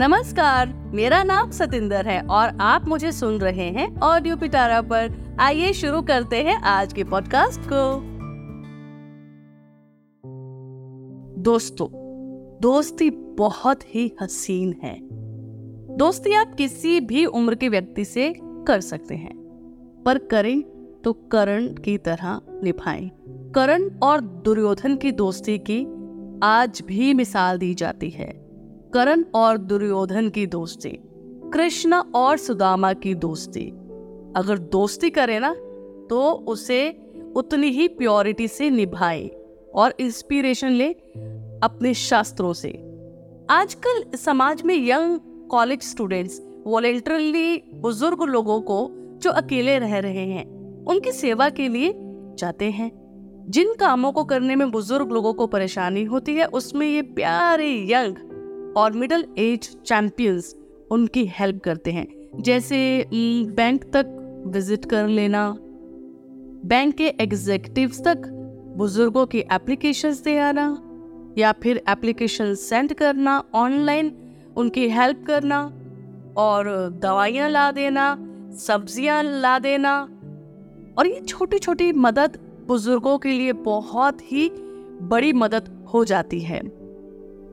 नमस्कार, मेरा नाम सतिंदर है और आप मुझे सुन रहे हैं ऑडियो पिटारा पर। आइए शुरू करते हैं आज के पॉडकास्ट को। दोस्तों, दोस्ती बहुत ही हसीन है। दोस्ती आप किसी भी उम्र के व्यक्ति से कर सकते हैं, पर करें तो करण की तरह निभाएँ। करण और दुर्योधन की दोस्ती की आज भी मिसाल दी जाती है। करण और दुर्योधन की दोस्ती, कृष्ण और सुदामा की दोस्ती। अगर दोस्ती करे ना तो उसे उतनी ही प्योरिटी से निभाए और इंस्पिरेशन ले अपने शास्त्रों से। आजकल समाज में यंग कॉलेज स्टूडेंट्स वॉलेंटरली बुज़ुर्ग लोगों को, जो अकेले रह रहे हैं, उनकी सेवा के लिए जाते हैं। जिन कामों को करने में बुज़ुर्ग लोगों को परेशानी होती है, उसमें ये प्यारे यंग और मिडल एज चैंपियंस उनकी हेल्प करते हैं। जैसे बैंक तक विज़िट कर लेना बैंक के एग्जीक्यूटिव्स तक बुज़ुर्गों की एप्लीकेशंस दे आना, या फिर एप्लीकेशन सेंड करना ऑनलाइन उनकी हेल्प करना, और दवाइयाँ ला देना, सब्ज़ियाँ ला देना। और ये छोटी छोटी मदद बुज़ुर्गों के लिए बहुत ही बड़ी मदद हो जाती है।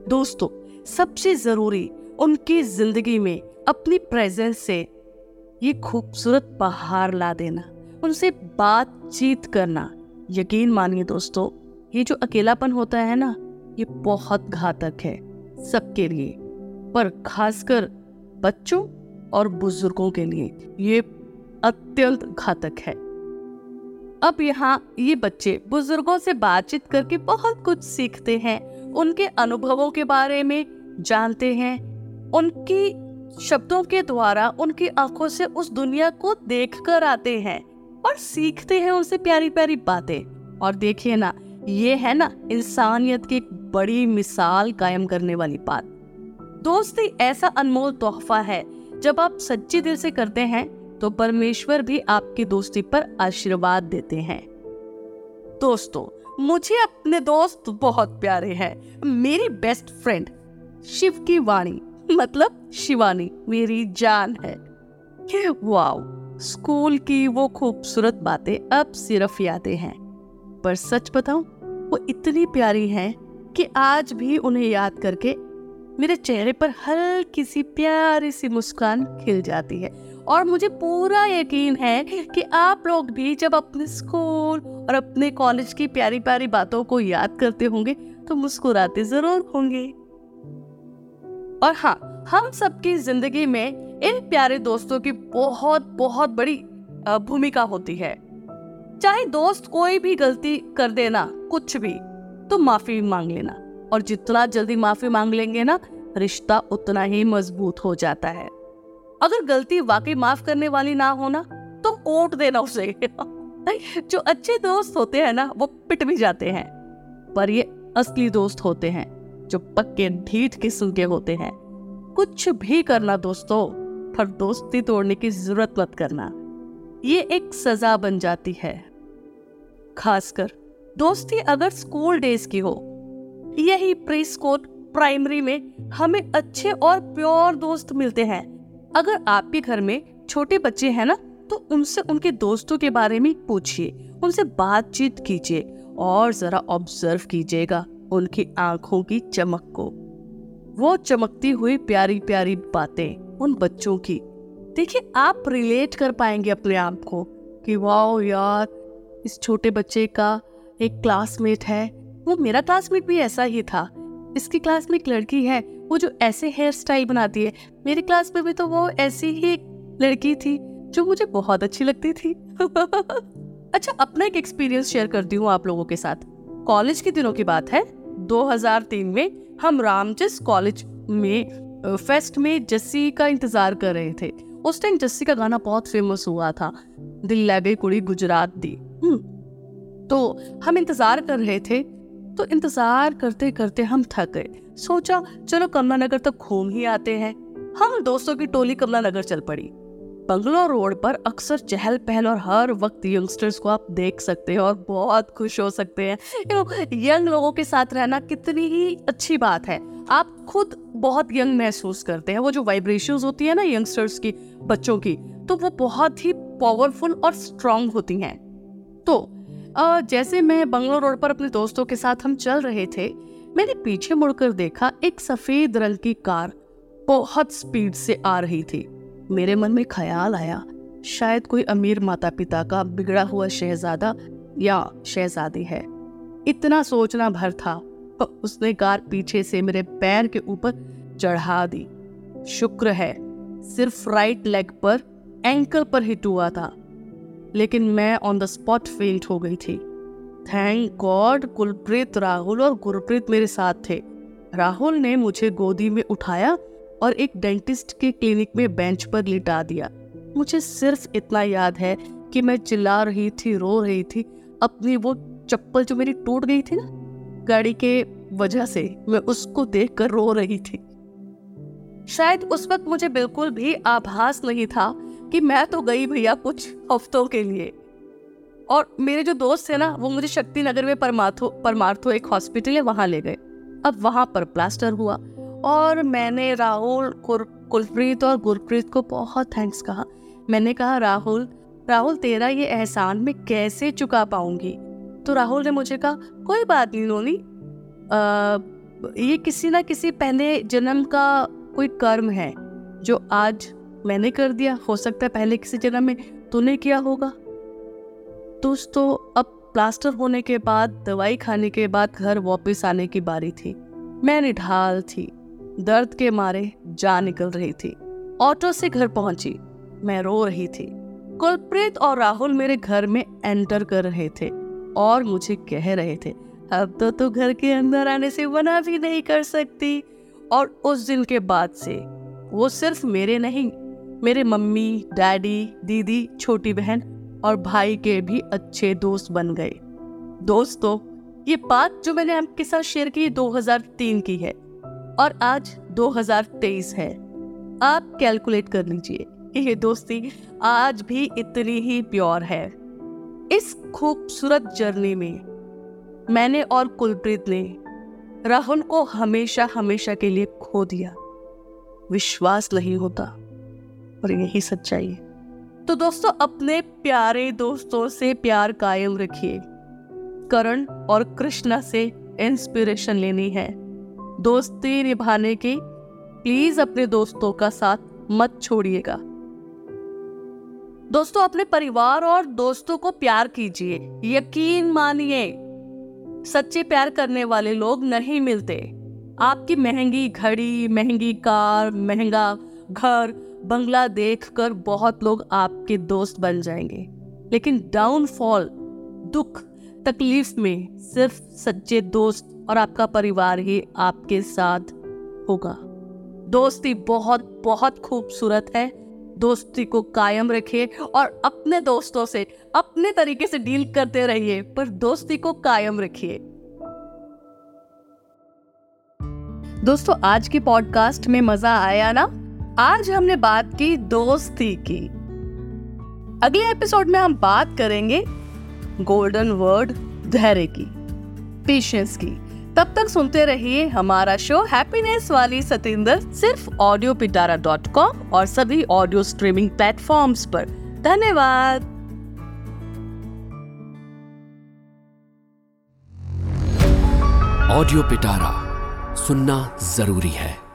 दोस्तों सबसे ज़रूरी उनकी ज़िंदगी में अपनी प्रेजेंस से ये खूबसूरत पहाड़ ला देना, उनसे बातचीत करना। यकीन मानिए दोस्तों, ये जो अकेलापन होता है ना, ये बहुत घातक है सबके लिए, पर खासकर बच्चों और बुज़ुर्गों के लिए ये अत्यंत घातक है। अब यहाँ ये बच्चे बुज़ुर्गों से बातचीत करके बहुत कुछ सीखते हैं, उनके अनुभवों के बारे में जानते हैं, उनकी शब्दों के द्वारा उनकी आँखों से उस दुनिया को देख कर आते हैं और सीखते हैं उनसे प्यारी प्यारी बातें। और देखिए ना, ये है ना, इंसानियत की एक बड़ी मिसाल कायम करने वाली बात। दोस्ती ऐसा अनमोल तोहफा है, जब आप सच्ची दिल से करते हैं तो परमेश्वर भी आपकी दोस्ती पर आशीर्वाद देते हैं। दोस्तों, मुझे अपने दोस्त बहुत प्यारे हैं। मेरी बेस्ट फ्रेंड शिव की वाणी मतलब शिवानी, मेरी जान है। वाओ, स्कूल की वो खूबसूरत बातें अब सिर्फ़ यादें हैं। पर सच बताऊँ, वो इतनी प्यारी हैं कि आज भी उन्हें याद करके मेरे चेहरे पर हल्की सी प्यारी सी मुस्कान खिल जाती है। और मुझे पूरा यकीन है कि आप लोग भी जब अपने स्कूल और अपने कॉलेज की प्यारी प्यारी बातों को याद करते होंगे तो मुस्कुराते ज़रूर होंगे। और हाँ हम सबकी ज़िंदगी में इन प्यारे दोस्तों की बहुत बहुत बड़ी भूमिका होती है। चाहे दोस्त कोई भी गलती कर देना, कुछ भी तो माफ़ी मांग लेना। और जितना जल्दी माफ़ी मांग लेंगे ना, रिश्ता उतना ही मज़बूत हो जाता है। अगर गलती वाकई माफ़ करने वाली ना हो ना तो कोट देना उसे। जो अच्छे दोस्त होते हैं ना, वो पिट भी जाते हैं। पर ये असली दोस्त होते हैं। जो पक्के ढीठ किस्म के होते हैं। कुछ भी करना दोस्तों, पर दोस्ती तोड़ने की ज़रूरत मत करना। ये एक सजा बन जाती है। खासकर दोस्ती अगर स्कूल डेज़ की हो, यही प्री स्कूल प्राइमरी में हमें अच्छे और प्योर दोस्त मिलते हैं। अगर आपके घर में छोटे बच्चे हैं ना तो उनसे उनके दोस्तों के बारे में पूछिए, उनसे बातचीत कीजिए और जरा ऑब्ज़र्व कीजिएगा। उनकी आँखों की चमक को। वो चमकती हुई प्यारी प्यारी बातें उन बच्चों की। देखिए, आप रिलेट कर पाएँगे अपने आप को कि वाह यार, इस छोटे बच्चे का एक क्लासमेट है। वो मेरा क्लासमेट भी ऐसा ही था। इसकी क्लास में एक लड़की है। वो जो ऐसे हेयर स्टाइल बनाती है। मेरी क्लास में भी तो वो ऐसी ही एक लड़की थी जो मुझे बहुत अच्छी लगती थी। अच्छा अपना एक एक्सपीरियंस शेयर करती हूँ आप लोगों के साथ। कॉलेज के दिनों की बात है। 2003 में हम रामजस कॉलेज में फेस्ट में जस्सी का इंतज़ार कर रहे थे। उस टाइम जस्सी का गाना बहुत फ़ेमस हुआ था। दिल लगे कुड़ी गुजरात दी। हम्म, तो हम इंतज़ार कर रहे थे। तो इंतज़ार करते करते हम थक गए। सोचा चलो कमला नगर तक घूम ही आते हैं। हम दोस्तों की टोली कमला नगर चल पड़ी। बंगलो रोड पर अक्सर चहल पहल और हर वक्त यंगस्टर्स को आप देख सकते हैं और बहुत खुश हो सकते हैं। यू नो यंग लोगों के साथ रहना कितनी ही अच्छी बात है। आप खुद बहुत यंग महसूस करते हैं। वो जो वाइब्रेशंस होती है ना यंगस्टर्स की, बच्चों की तो वो बहुत ही पावरफुल और स्ट्रांग होती हैं। तो जैसे मैं बंगलो रोड पर अपने दोस्तों के साथ हम चल रहे थे, मैंने पीछे मुड़कर देखा एक सफ़ेद रंग की कार बहुत स्पीड से आ रही थी। मेरे मन में ख्याल आया। शायद कोई अमीर माता पिता का बिगड़ा हुआ शहजादा या शहजादी है। इतना सोचना भर था उसने कार पीछे से मेरे पैर के ऊपर चढ़ा दी। शुक्र है, सिर्फ़ राइट लेग पर एंकल पर हिट हुआ था। लेकिन मैं ऑन द स्पॉट फेंट हो गई थी। थैंक गॉड कुलप्रीत राहुल और गुरप्रीत मेरे साथ थे। राहुल ने मुझे गोदी में उठाया और एक डेंटिस्ट के क्लिनिक में बेंच पर लिटा दिया। मुझे सिर्फ़ इतना याद है कि मैं चिल्ला रही थी, रो रही थी। अपनी वो चप्पल जो मेरी टूट गई थी ना, गाड़ी के वजह से मैं उसको देखकर रो रही थी। शायद उस वक्त मुझे बिल्कुल भी आभास नहीं था कि मैं तो गई भैया कुछ हफ्तों के लिए। और मेरे जो दोस्त थे ना, वो मुझे शक्ति नगर में परमार्थो परमार्थो एक हॉस्पिटल है, वहाँ ले गए। अब वहाँ पर प्लास्टर हुआ और मैंने राहुल कुलप्रीत और गुरप्रीत को बहुत थैंक्स कहा। मैंने कहा, राहुल राहुल, तेरा ये एहसान मैं कैसे चुका पाऊँगी? तो राहुल ने मुझे कहा, कोई बात नहीं लोनी ये किसी ना किसी पहले जन्म का कोई कर्म है, जो आज मैंने कर दिया। हो सकता है पहले किसी जन्म में तूने किया होगा। दोस्तों, अब प्लास्टर होने के बाद, दवाई खाने के बाद घर वापस आने की बारी थी। मैं निढाल थी। दर्द के मारे जा निकल रही थी। ऑटो से घर पहुँची। मैं रो रही थी। कुलप्रीत और राहुल मेरे घर में एंटर कर रहे थे और मुझे कह रहे थे, अब तो तू घर के अंदर आने से मना भी नहीं कर सकती। और उस दिन के बाद से वो सिर्फ़ मेरे नहीं, मेरे मम्मी, डैडी, दीदी, छोटी बहन और भाई के भी अच्छे दोस्त बन गए। दोस्तों, ये बात जो मैंने आपके साथ शेयर की 2003 की है। और आज 2023 है। आप कैलकुलेट कर लीजिए। ये दोस्ती आज भी इतनी ही प्योर है। इस खूबसूरत जर्नी में मैंने और कुलप्रीत ने राहुल को हमेशा हमेशा के लिए खो दिया। विश्वास नहीं होता और यही सच्चाई है। तो दोस्तों, अपने प्यारे दोस्तों से प्यार कायम रखिए। करण और कृष्णा से इंस्पिरेशन लेनी है। दोस्ती निभाने की प्लीज़ अपने दोस्तों का साथ मत छोड़िएगा। दोस्तों, अपने परिवार और दोस्तों को प्यार कीजिए, यकीन मानिए। सच्चे प्यार करने वाले लोग नहीं मिलते। आपकी महँगी घड़ी, महँगी कार, महँगा घर, बंगला देखकर बहुत लोग आपके दोस्त बन जाएँगे। लेकिन डाउनफॉल दुख तकलीफ़ में सिर्फ़ सच्चे दोस्त और आपका परिवार ही आपके साथ होगा। दोस्ती बहुत बहुत खूबसूरत है। दोस्ती को कायम रखिए और अपने दोस्तों से, अपने तरीके से डील करते रहिए, पर दोस्ती को कायम रखिए। दोस्तों, आज की पॉडकास्ट में मज़ा आया ना? आज हमने बात की दोस्ती की। अगले एपिसोड में हम बात करेंगे गोल्डन वर्ड धैर्य की पेशेंस की। तब तक सुनते रहिए हमारा शो हैप्पीनेस वाली सतेंद्र सिर्फ़ ऑडियो पिटारा डॉट कॉम और सभी ऑडियो स्ट्रीमिंग प्लेटफॉर्म्स पर। धन्यवाद। ऑडियो पिटारा सुनना ज़रूरी है।